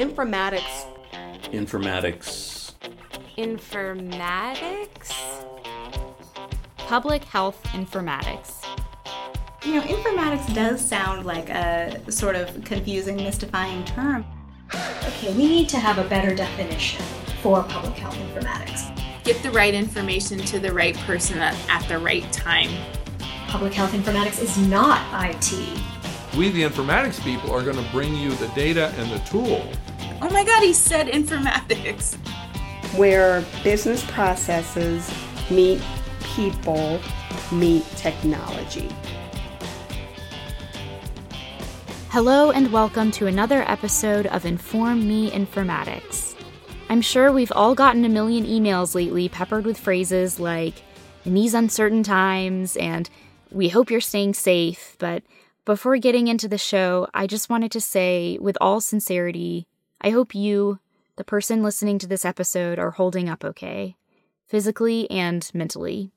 Informatics. Informatics. Informatics? Public health informatics. You know, informatics does sound like a sort of confusing, mystifying term. Okay, we need to have a better definition for public health informatics. Get the right information to the right person at, at the right time. Public health informatics is not IT. We, the informatics people, are going to bring you the data and the tool. Oh my god, he said informatics. Where business processes meet people, meet technology. Hello, and welcome to another episode of Inform Me Informatics. I'm sure we've all gotten a million emails lately peppered with phrases like, in these uncertain times, and we hope you're staying safe, but before getting into the show, I just wanted to say, with all sincerity, I hope you, the person listening to this episode, are holding up okay, physically and mentally.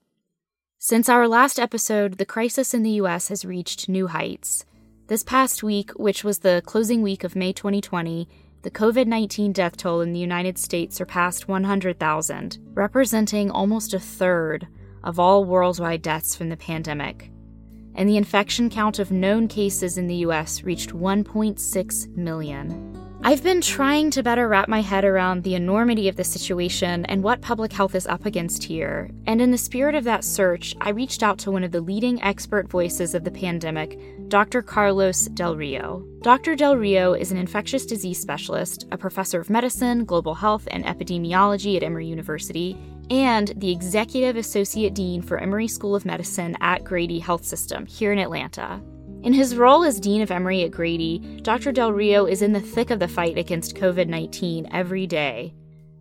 Since our last episode, the crisis in the US has reached new heights. This past week, which was the closing week of May 2020, the COVID 19 death toll in the United States surpassed 100,000, representing almost a third of all worldwide deaths from the pandemic and the infection count of known cases in the US reached 1.6 million. I've been trying to better wrap my head around the enormity of the situation and what public health is up against here, and in the spirit of that search, I reached out to one of the leading expert voices of the pandemic, Dr. Carlos Del Rio. Dr. Del Rio is an infectious disease specialist, a professor of medicine, global health, and epidemiology at Emory University, and the Executive Associate Dean for Emory School of Medicine at Grady Health System here in Atlanta. In his role as Dean of Emory at Grady, Dr. Del Rio is in the thick of the fight against COVID 19 every day.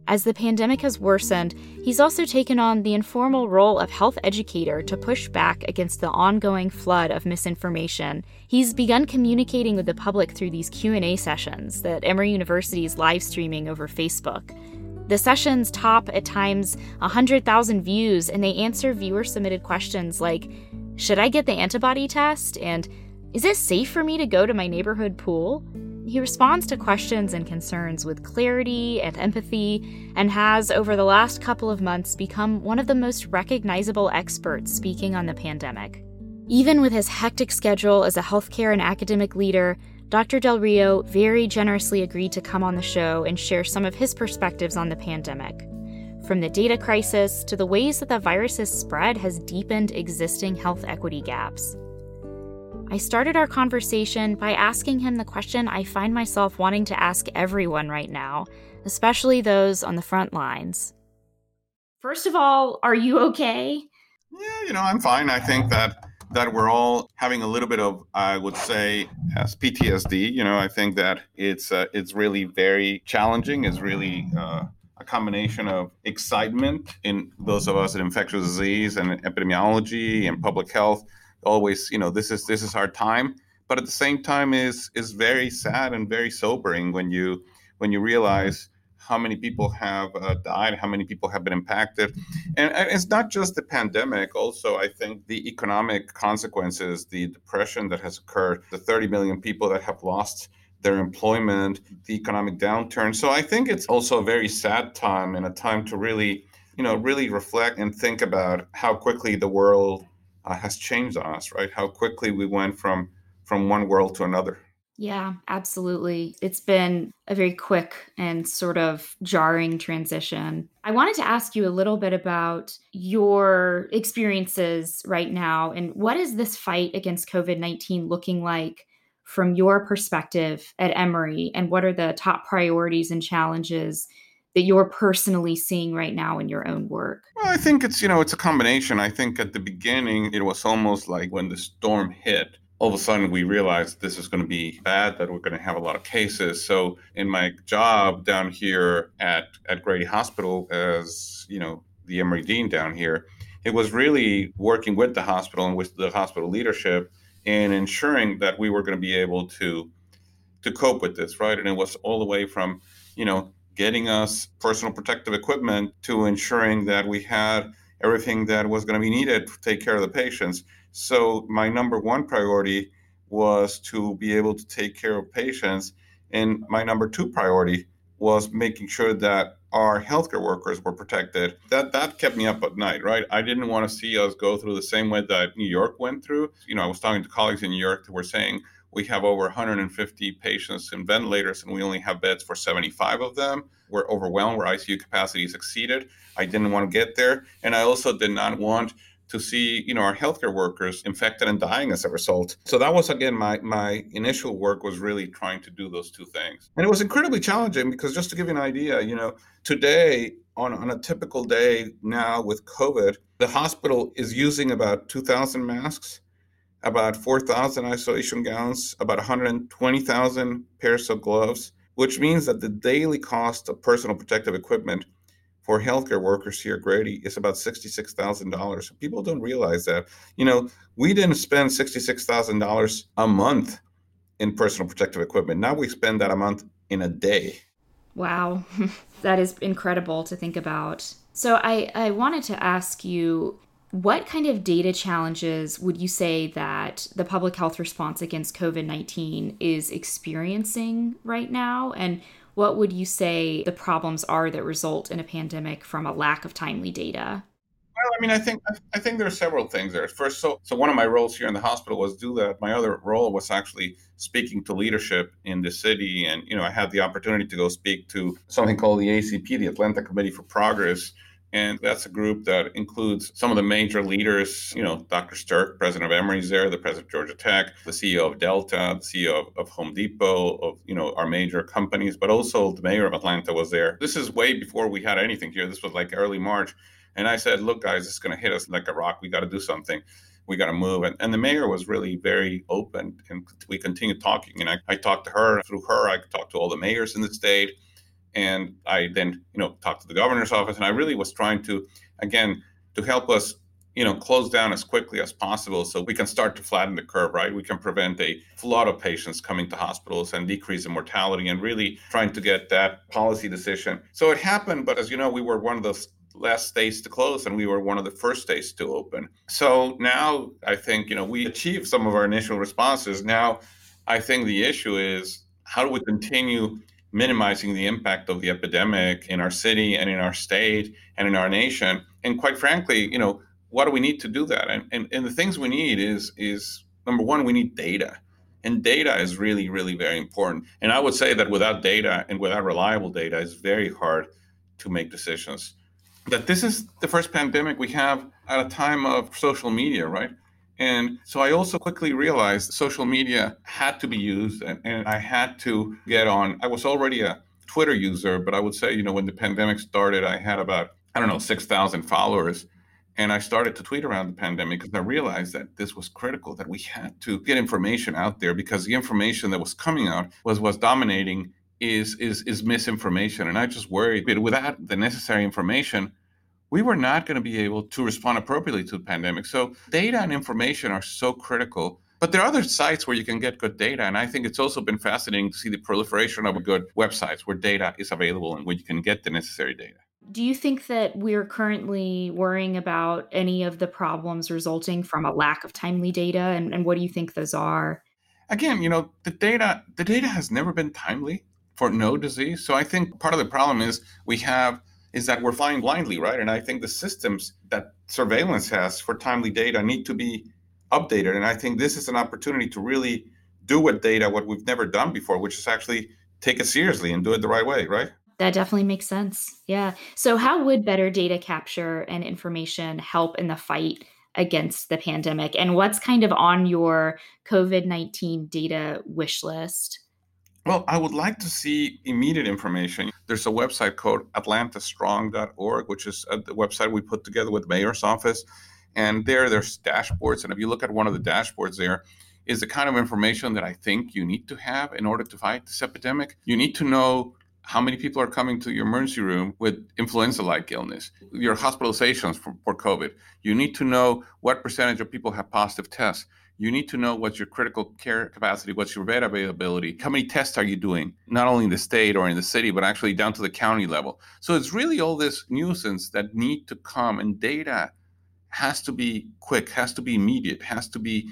As the pandemic has worsened, he's also taken on the informal role of health educator to push back against the ongoing flood of misinformation. He's begun communicating with the public through these Q&A sessions that Emory University is live streaming over Facebook. The sessions top at times 100,000 views and they answer viewer submitted questions like Should I get the antibody test? and Is it safe for me to go to my neighborhood pool? He responds to questions and concerns with clarity and empathy and has, over the last couple of months, become one of the most recognizable experts speaking on the pandemic. Even with his hectic schedule as a healthcare and academic leader, Dr. Del Rio very generously agreed to come on the show and share some of his perspectives on the pandemic. From the data crisis to the ways that the virus's spread has deepened existing health equity gaps. I started our conversation by asking him the question I find myself wanting to ask everyone right now, especially those on the front lines. First of all, are you okay? Yeah, you know, I'm fine. I think that that we're all having a little bit of, I would say, as PTSD. You know, I think that it's uh, it's really very challenging. It's really uh, a combination of excitement in those of us in infectious disease and epidemiology and public health always you know this is this is our time. But at the same time is is very sad and very sobering when you when you realize how many people have uh, died how many people have been impacted. And, and, it's not just the pandemic also i think the economic consequences the depression that has occurred the 30 million people that have lost their employment the economic downturn. So i think it's also a very sad time and a time to really you know really reflect and think about how quickly the world uh, has changed on us, right? How quickly we went from from one world to another. Yeah, absolutely. It's been a very quick and sort of jarring transition. I wanted to ask you a little bit about your experiences right now and what is this fight against COVID 19 looking like from your perspective at Emory? And what are the top priorities and challenges that you're personally seeing right now in your own work? Well, I think it's, you know, it's a combination. I think at the beginning, it was almost like when the storm hit, all of a sudden we realized this is going to be bad, that we're going to have a lot of cases. So in my job down here at, at Grady Hospital as, you know, the Emory Dean down here, it was really working with the hospital and with the hospital leadership in ensuring that we were going to be able to to cope with this, right? And it was all the way from, you know, getting us personal protective equipment to ensuring that we had everything that was going to be needed to take care of the patients. So, my number one priority was to be able to take care of patients And my number two priority was making sure that our healthcare workers were protected. That that kept me up at night, right? I didn't want to see us go through the same way that New York went through. You know, I was talking to colleagues in New York who were saying we have over 150 patients in ventilators and we only have beds for 75 of them. We're overwhelmed, where ICU capacity is exceeded. I didn't want to get there. And I also did not want to see, you know, our healthcare workers infected and dying as a result. So that was again my my initial work was really trying to do those two things. And it was incredibly challenging because just to give you an idea, you know, today on, on a typical day now with COVID, the hospital is using about 2,000 masks about 4,000 isolation gowns, about 120,000 pairs of gloves, which means that the daily cost of personal protective equipment for healthcare workers here at Grady is about $66,000. People don't realize that. You know, we didn't spend $66,000 a month in personal protective equipment. Now we spend that a month in a day. Wow, that is incredible to think about. So I, I wanted to ask you what kind of data challenges would you say that the public health response against COVID 19 is experiencing right now? And what would you say the problems are that result in a pandemic from a lack of timely data? Well, I mean, I think I think there are several things there. First, so so one of my roles here in the hospital was do that. My other role was actually speaking to leadership in the city, and you know, I had the opportunity to go speak to something called the ACP, the Atlanta Committee for Progress, and that's a group that includes some of the major leaders, you know, Dr. Sterk, president of Emory's there, the president of Georgia Tech, the CEO of Delta, the CEO of, of, Home Depot, of, you know, our major companies, but also the mayor of Atlanta was there. This is way before we had anything here. This was like early March. And I said, look, guys, it's going to hit us like a rock. We got to do something. We got to move. And, and the mayor was really very open. And we continued talking. And I, I talked to her. Through her, I talked to all the mayors in the state and I then you know talked to the governor's office, and I really was trying to again to help us you know close down as quickly as possible so we can start to flatten the curve right? We can prevent a flood of patients coming to hospitals and decrease the mortality and really trying to get that policy decision. So it happened but as you know we were one of the last states to close and we were one of the first states to open. So now i think you know we achieved some of our initial responses. Now i think the issue is how do we continue minimizing the impact of the epidemic in our city and in our state and in our nation. And quite frankly, you know, what do we need to do that? And, and, and the things we need is is number one, we need data. And data is really, really very important. And I would say that without data and without reliable data, it's very hard to make decisions. That this is the first pandemic we have at a time of social media, right? And so I also quickly realized social media had to be used and, and, I had to get on. I was already a Twitter user, but I would say, you know, when the pandemic started, I had about, I don't know, 6,000 followers. And I started to tweet around the pandemic because I realized that this was critical, that we had to get information out there because the information that was coming out was was dominating is is is misinformation. And I just worried that without the necessary information, we were not going to be able to respond appropriately to the pandemic. So, data and information are so critical. But there are other sites where you can get good data. And I think it's also been fascinating to see the proliferation of good websites where data is available and where you can get the necessary data. Do you think that we're currently worrying about any of the problems resulting from a lack of timely data? And, and what do you think those are? Again, you know, the data the data has never been timely for no disease. So I think part of the problem is we have is that we're flying blindly, right? And I think the systems that surveillance has for timely data need to be updated. And I think this is an opportunity to really do with data what we've never done before, which is actually take it seriously and do it the right way, right? That definitely makes sense. Yeah. So, how would better data capture and information help in the fight against the pandemic? And what's kind of on your COVID 19 data wish list? Well, I would like to see immediate information. There's a website called atlantastrong.org, which is uh, a website we put together with the mayor's office. And there, there's dashboards. And if you look at one of the dashboards there, is the kind of information that I think you need to have in order to fight this epidemic. You need to know how many people are coming to your emergency room with influenza like illness, your hospitalizations for, for COVID. You need to know what percentage of people have positive tests you need to know what's your critical care capacity, what's your bed availability, how many tests are you doing, not only in the state or in the city, but actually down to the county level. So it's really all this nuisance that need to come, and data has to be quick, has to be immediate, has to be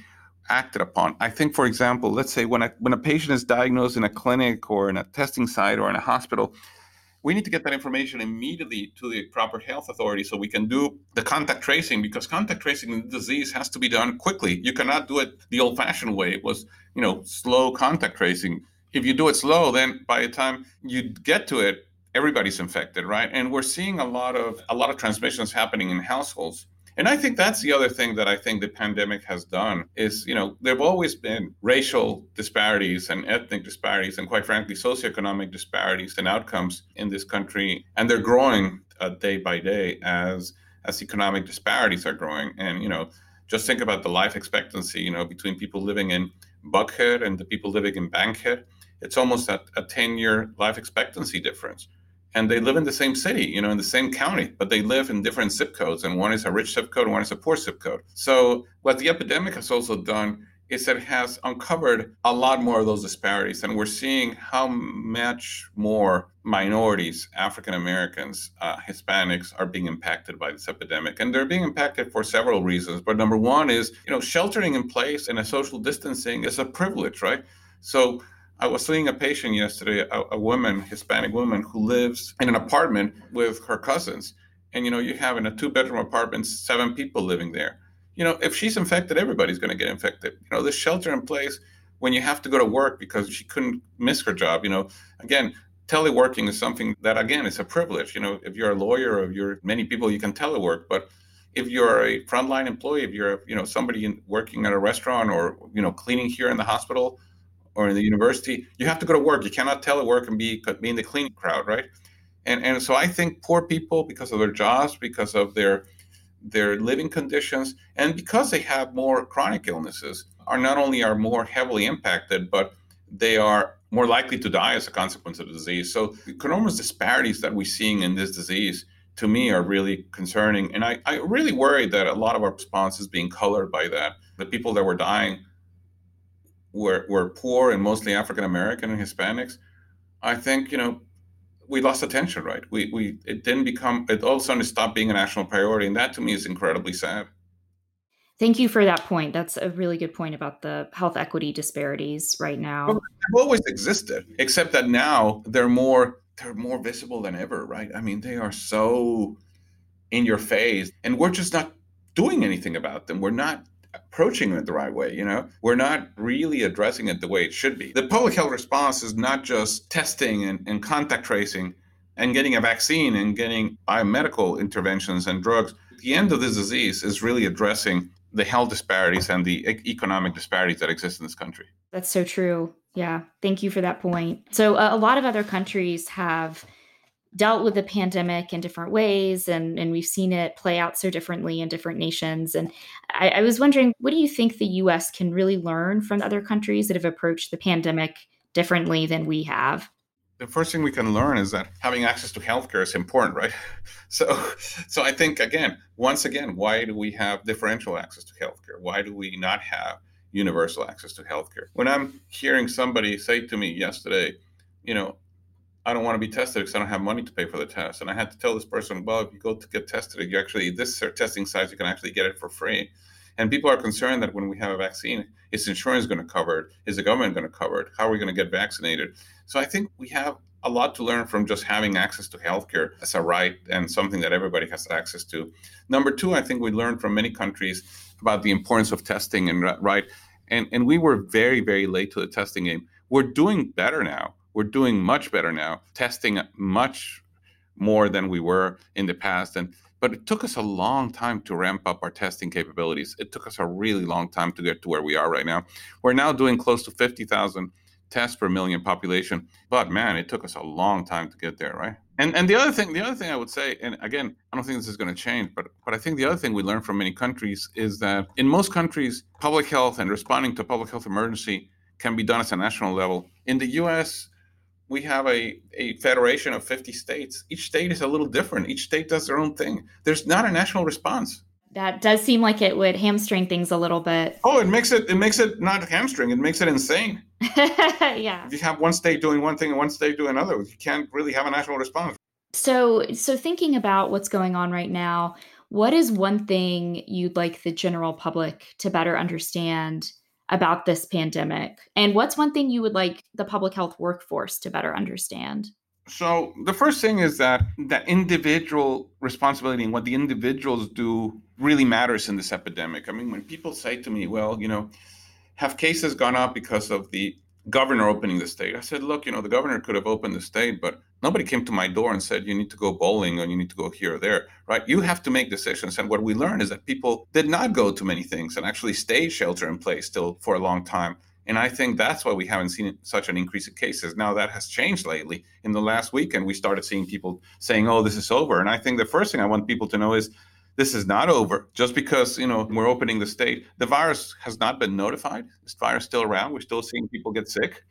acted upon. I think, for example, let's say when a, when a patient is diagnosed in a clinic or in a testing site or in a hospital, we need to get that information immediately to the proper health authority so we can do the contact tracing because contact tracing in the disease has to be done quickly. You cannot do it the old fashioned way. It was, you know, slow contact tracing. If you do it slow, then by the time you get to it, everybody's infected, right? And we're seeing a lot of a lot of transmissions happening in households. And I think that's the other thing that I think the pandemic has done is, you know, there've always been racial disparities and ethnic disparities and quite frankly socioeconomic disparities and outcomes in this country and they're growing uh, day by day as as economic disparities are growing and, you know, just think about the life expectancy, you know, between people living in Buckhead and the people living in Bankhead. It's almost a, a 10 year life expectancy difference and they live in the same city, you know, in the same county, but they live in different zip codes, and one is a rich zip code, and one is a poor zip code. So what the epidemic has also done is it has uncovered a lot more of those disparities, and we're seeing how much more minorities, African Americans, uh, Hispanics, are being impacted by this epidemic, and they're being impacted for several reasons. But number one is, you know, sheltering in place and a social distancing is a privilege, right? So I was seeing a patient yesterday, a, a, woman, Hispanic woman, who lives in an apartment with her cousins. And you know, you have in a two-bedroom apartment, seven people living there. You know, if she's infected, everybody's going to get infected. You know, the shelter in place when you have to go to work because she couldn't miss her job. You know, again, teleworking is something that again is a privilege. You know, if you're a lawyer or if you're many people, you can telework, but if you're a frontline employee, if you're you know somebody in, working at a restaurant or you know cleaning here in the hospital, or in the university, you have to go to work. You cannot telework and be be in the cleaning crowd, right? And and so I think poor people, because of their jobs, because of their their living conditions, and because they have more chronic illnesses, are not only are more heavily impacted, but they are more likely to die as a consequence of the disease. So the enormous disparities that we're seeing in this disease to me are really concerning. And I, I really worry that a lot of our response is being colored by that. The people that were dying were, were poor and mostly African American and Hispanics, I think, you know, we lost attention, right? We, we, it didn't become, it all of a sudden stopped being a national priority. And that to me is incredibly sad. Thank you for that point. That's a really good point about the health equity disparities right now. Well, they've always existed, except that now they're more they're more visible than ever, right? I mean, they are so in your face, and we're just not doing anything about them. We're not approaching it the right way. You know, we're not really addressing it the way it should be. The public health response is not just testing and, and contact tracing and getting a vaccine and getting biomedical interventions and drugs. The end of this disease is really addressing the health disparities and the economic disparities that exist in this country. That's so true. Yeah. Thank you for that point. So, uh, a lot of other countries have dealt with the pandemic in different ways and, and we've seen it play out so differently in different nations. And I, I, was wondering what do you think the us can really learn from other countries that have approached the pandemic differently than we have? The first thing we can learn is that having access to healthcare is important right? So so i think again once again why do we have differential access to healthcare? Why do we not have universal access to healthcare? When i'm hearing somebody say to me yesterday you know I don't want to be tested because I don't have money to pay for the test. And I had to tell this person, well, if you go to get tested, you actually this testing sites you can actually get it for free. And people are concerned that when we have a vaccine, is insurance going to cover it? Is the government going to cover it? How are we going to get vaccinated? So I think we have a lot to learn from just having access to healthcare as a right and something that everybody has access to. Number two, I think we learned from many countries about the importance of testing and right. And and we were very very late to the testing game. We're doing better now we're doing much better now, testing much more than we were in the past. And but it took us a long time to ramp up our testing capabilities. It took us a really long time to get to where we are right now. We're now doing close to 50,000 tests per million population. But man, it took us a long time to get there, right? And and the other thing, the other thing I would say, and again, I don't think this is going to change, but but I think the other thing we learned from many countries is that in most countries, public health and responding to public health emergency can be done at a national level. In the U.S., we have a, a federation of 50 states. Each state is a little different. Each state does their own thing. There's not a national response. That does seem like it would hamstring things a little bit. Oh, it makes it it makes it not hamstring. It makes it insane. yeah. If you have one state doing one thing and one state doing another, you can't really have a national response. So, so thinking about what's going on right now, what is one thing you'd like the general public to better understand about this pandemic? And what's one thing you would like the public health workforce to better understand? So the first thing is that that individual responsibility and what the individuals do really matters in this epidemic. I mean, when people say to me, "Well, you know, have cases gone up because of the governor opening the state?" I said, "Look, you know, the governor could have opened the state, but nobody came to my door and said you need to go bowling or you need to go here or there, right? You have to make decisions." And what we learned is that people did not go to many things and actually stayed shelter in place still for a long time. And I think that's why we haven't seen such an increase in cases. Now that has changed lately. In the last weekend, we started seeing people saying, "Oh, this is over." And I think the first thing I want people to know is this is not over. Just because you know we're opening the state, the virus has not been notified. This virus is still around. We're still seeing people get sick.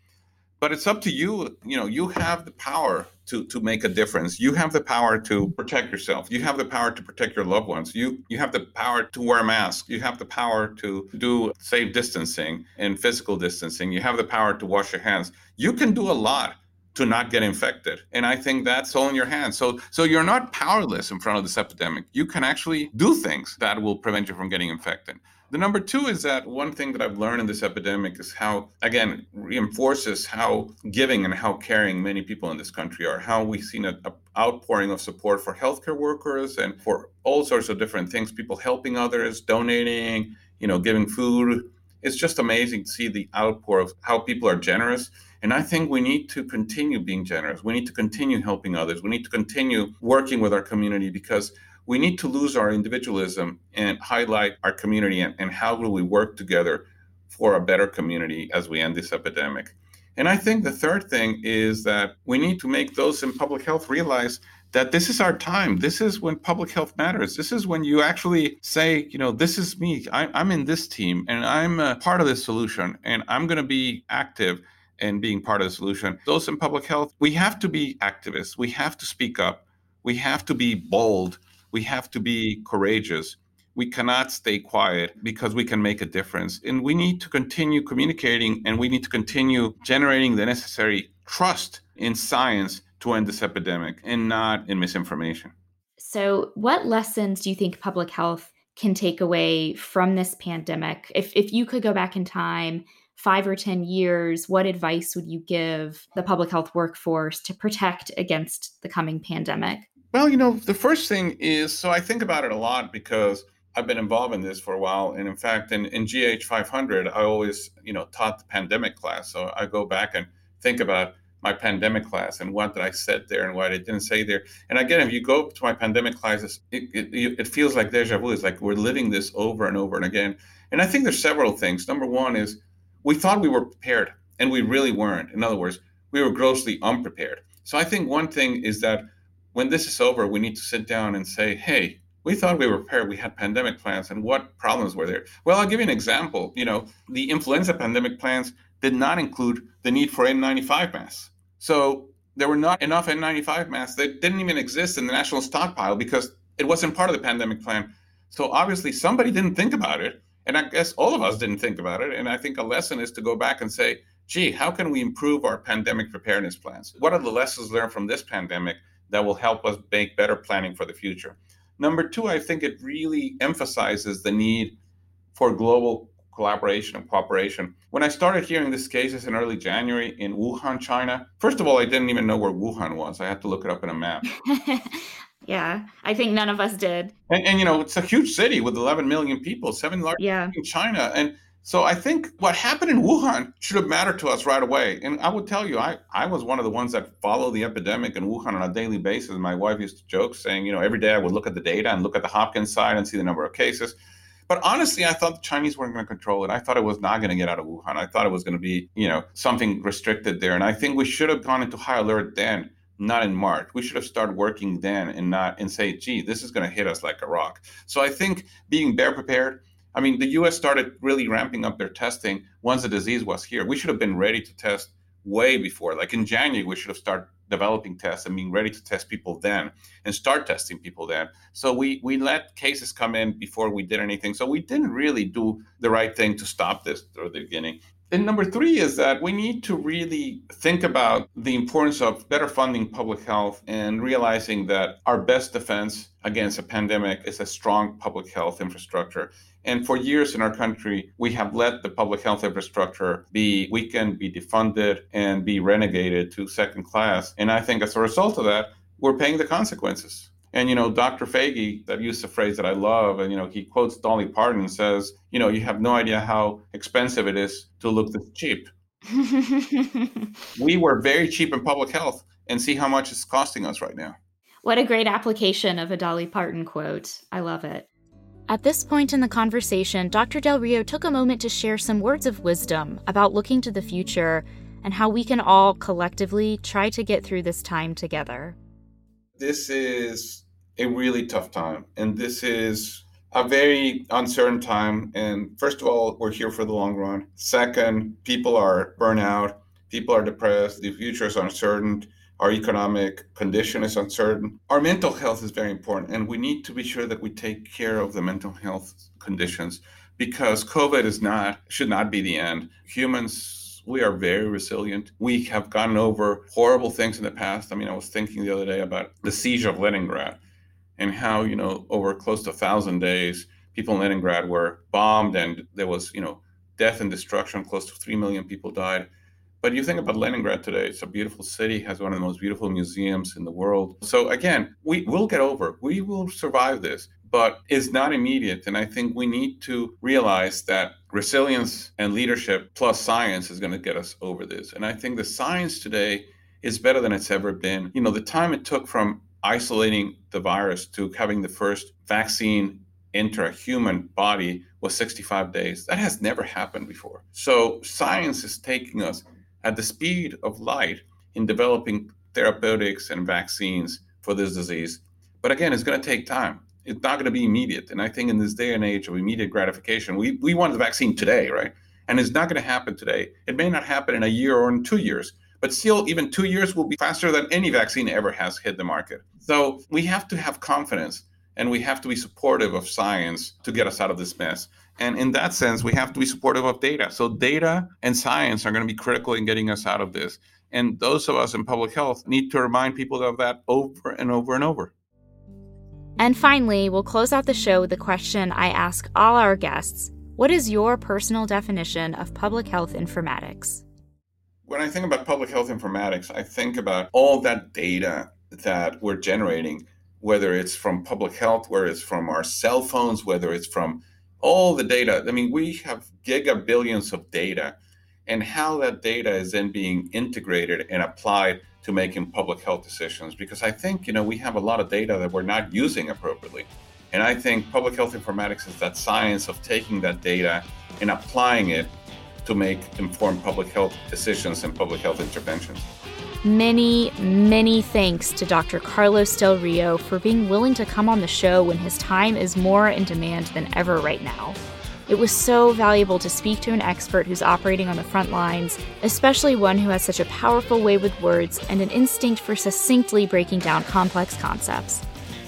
But it's up to you you know you have the power to to make a difference. You have the power to protect yourself. You have the power to protect your loved ones. You you have the power to wear a mask. You have the power to do safe distancing and physical distancing. You have the power to wash your hands. You can do a lot to not get infected and i think that's all in your hands so so you're not powerless in front of this epidemic you can actually do things that will prevent you from getting infected the number two is that one thing that I've learned in this epidemic is how, again, reinforces how giving and how caring many people in this country are, how we've seen an outpouring of support for healthcare workers and for all sorts of different things, people helping others, donating, you know, giving food. It's just amazing to see the outpour of how people are generous. And I think we need to continue being generous. We need to continue helping others. We need to continue working with our community because we need to lose our individualism and highlight our community and, and how will we work together for a better community as we end this epidemic. And I think the third thing is that we need to make those in public health realize that this is our time. This is when public health matters. This is when you actually say, you know, this is me. I, am in this team and I'm a part of this solution and I'm going to be active in being part of the solution. Those in public health, we have to be activists. We have to speak up. We have to be bold we have to be courageous. We cannot stay quiet because we can make a difference. And we need to continue communicating and we need to continue generating the necessary trust in science to end this epidemic and not in misinformation. So, what lessons do you think public health can take away from this pandemic? If, if you could go back in time, five or 10 years, what advice would you give the public health workforce to protect against the coming pandemic? Well, you know, the first thing is so I think about it a lot because I've been involved in this for a while. And in fact, in, in GH 500, I always, you know, taught the pandemic class. So I go back and think about my pandemic class and what did I said there and what I didn't say there. And again, if you go to my pandemic classes, it, it, it feels like deja vu. It's like we're living this over and over and again. And I think there's several things. Number one is we thought we were prepared and we really weren't. In other words, we were grossly unprepared. So I think one thing is that when this is over, we need to sit down and say, hey, we thought we were prepared. We had pandemic plans, and what problems were there? Well, I'll give you an example. You know, the influenza pandemic plans did not include the need for N95 masks. So there were not enough N95 masks that didn't even exist in the national stockpile because it wasn't part of the pandemic plan. So obviously, somebody didn't think about it. And I guess all of us didn't think about it. And I think a lesson is to go back and say, gee, how can we improve our pandemic preparedness plans? What are the lessons learned from this pandemic that will help us make better planning for the future. Number two, I think it really emphasizes the need for global collaboration and cooperation. When I started hearing these cases in early January in Wuhan, China, first of all, I didn't even know where Wuhan was. I had to look it up in a map. yeah, I think none of us did. And, and, you know, it's a huge city with 11 million people, seven large yeah. in China. And so I think what happened in Wuhan should have mattered to us right away. And I would tell you, I, I was one of the ones that followed the epidemic in Wuhan on a daily basis. My wife used to joke saying, you know, every day I would look at the data and look at the Hopkins side and see the number of cases. But honestly, I thought the Chinese weren't going to control it. I thought it was not going to get out of Wuhan. I thought it was going to be, you know, something restricted there. And I think we should have gone into high alert then, not in March. We should have started working then and not and say, gee, this is going to hit us like a rock. So I think being better prepared, I mean, the US started really ramping up their testing once the disease was here. We should have been ready to test way before. Like in January, we should have started developing tests and being ready to test people then and start testing people then. So we we let cases come in before we did anything. So we didn't really do the right thing to stop this at the beginning. And number three is that we need to really think about the importance of better funding public health and realizing that our best defense against a pandemic is a strong public health infrastructure. And for years in our country, we have let the public health infrastructure be weakened, be defunded, and be renegated to second class. And I think as a result of that, we're paying the consequences. And you know, Dr. Foege, that used a phrase that I love, and you know, he quotes Dolly Parton and says, you know, you have no idea how expensive it is to look this cheap. we were very cheap in public health and see how much it's costing us right now. What a great application of a Dolly Parton quote. I love it. At this point in the conversation, Dr. Del Rio took a moment to share some words of wisdom about looking to the future and how we can all collectively try to get through this time together. This is a really tough time, and this is a very uncertain time. And first of all, we're here for the long run. Second, people are burnout, people are depressed, the future is uncertain our economic condition is uncertain. Our mental health is very important, and we need to be sure that we take care of the mental health conditions because COVID is not should not be the end. Humans, we are very resilient. We have gotten over horrible things in the past. I mean, I was thinking the other day about the siege of Leningrad and how you know over close to a thousand days, people in Leningrad were bombed, and there was you know death and destruction. Close to three million people died but you think about Leningrad today, it's a beautiful city, has one of the most beautiful museums in the world. So again, we will get over. We will survive this, but it's not immediate. And I think we need to realize that resilience and leadership plus science is going to get us over this. And I think the science today is better than it's ever been. You know, the time it took from isolating the virus to having the first vaccine enter a human body was 65 days. That has never happened before. So science is taking us at the speed of light in developing therapeutics and vaccines for this disease. But again, it's going to take time. It's not going to be immediate. And I think in this day and age of immediate gratification, we, we want the vaccine today, right? And it's not going to happen today. It may not happen in a year or in two years, but still, even two years will be faster than any vaccine ever has hit the market. So we have to have confidence and we have to be supportive of science to get us out of this mess. And in that sense, we have to be supportive of data. So, data and science are going to be critical in getting us out of this. And those of us in public health need to remind people of that over and over and over. And finally, we'll close out the show with the question I ask all our guests What is your personal definition of public health informatics? When I think about public health informatics, I think about all that data that we're generating, whether it's from public health, whether it's from our cell phones, whether it's from all the data. I mean, we have gigabillions of data, and how that data is then being integrated and applied to making public health decisions. Because I think, you know, we have a lot of data that we're not using appropriately. And I think public health informatics is that science of taking that data and applying it to make informed public health decisions and public health interventions. Many, many thanks to Dr. Carlos Del Rio for being willing to come on the show when his time is more in demand than ever right now. It was so valuable to speak to an expert who's operating on the front lines, especially one who has such a powerful way with words and an instinct for succinctly breaking down complex concepts.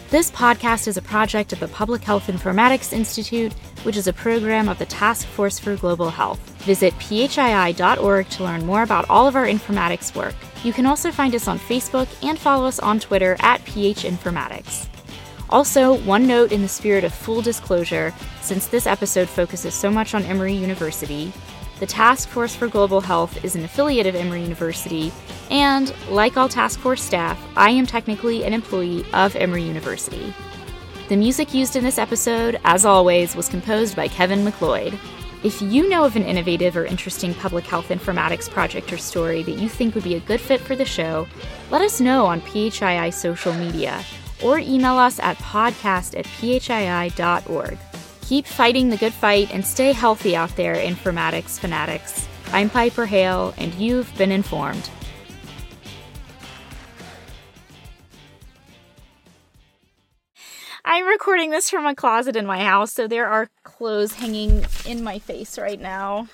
This podcast is a project of the Public Health Informatics Institute, which is a program of the Task Force for Global Health. Visit phii.org to learn more about all of our informatics work. You can also find us on Facebook and follow us on Twitter at PHInformatics. Also, one note in the spirit of full disclosure, since this episode focuses so much on Emory University, the Task Force for Global Health is an affiliate of Emory University, and like all task force staff, I am technically an employee of Emory University. The music used in this episode, as always, was composed by Kevin MacLeod. If you know of an innovative or interesting public health informatics project or story that you think would be a good fit for the show, let us know on PHII social media or email us at podcast at phii.org. Keep fighting the good fight and stay healthy out there, informatics fanatics. I'm Piper Hale, and you've been informed. I'm recording this from a closet in my house, so there are clothes hanging in my face right now.